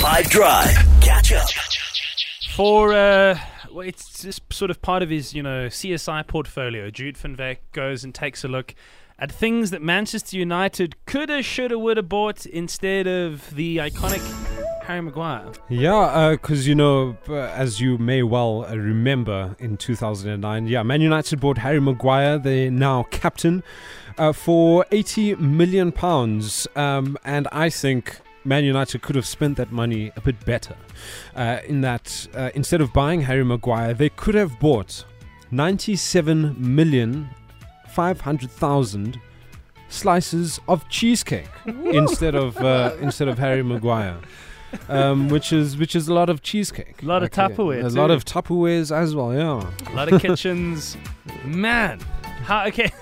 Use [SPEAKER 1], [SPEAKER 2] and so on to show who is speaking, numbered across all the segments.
[SPEAKER 1] Five Drive. Catch up.
[SPEAKER 2] For uh, well, it's just sort of part of his, you know, CSI portfolio. Jude Van Veck goes and takes a look at things that Manchester United coulda, shoulda, woulda bought instead of the iconic Harry Maguire.
[SPEAKER 3] Yeah, because you know, uh, as you may well uh, remember, in 2009, yeah, Man United bought Harry Maguire, the now captain, uh, for 80 million pounds, um, and I think. Man United could have spent that money a bit better. Uh, in that, uh, instead of buying Harry Maguire, they could have bought 97 million 500,000 slices of cheesecake instead of uh, instead of Harry Maguire. Um, which is which is a lot of cheesecake.
[SPEAKER 2] A lot of Tupperware
[SPEAKER 3] A
[SPEAKER 2] too.
[SPEAKER 3] lot of Tupperwares as well, yeah.
[SPEAKER 2] A lot of kitchens. Man, how okay?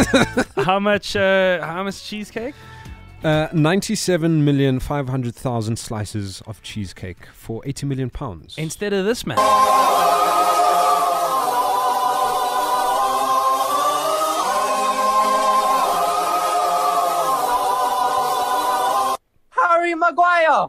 [SPEAKER 2] how much? Uh, how much cheesecake?
[SPEAKER 3] Uh, 97 million 500,000 slices of cheesecake for 80 million pounds.
[SPEAKER 2] Instead of this man.
[SPEAKER 4] Harry Maguire.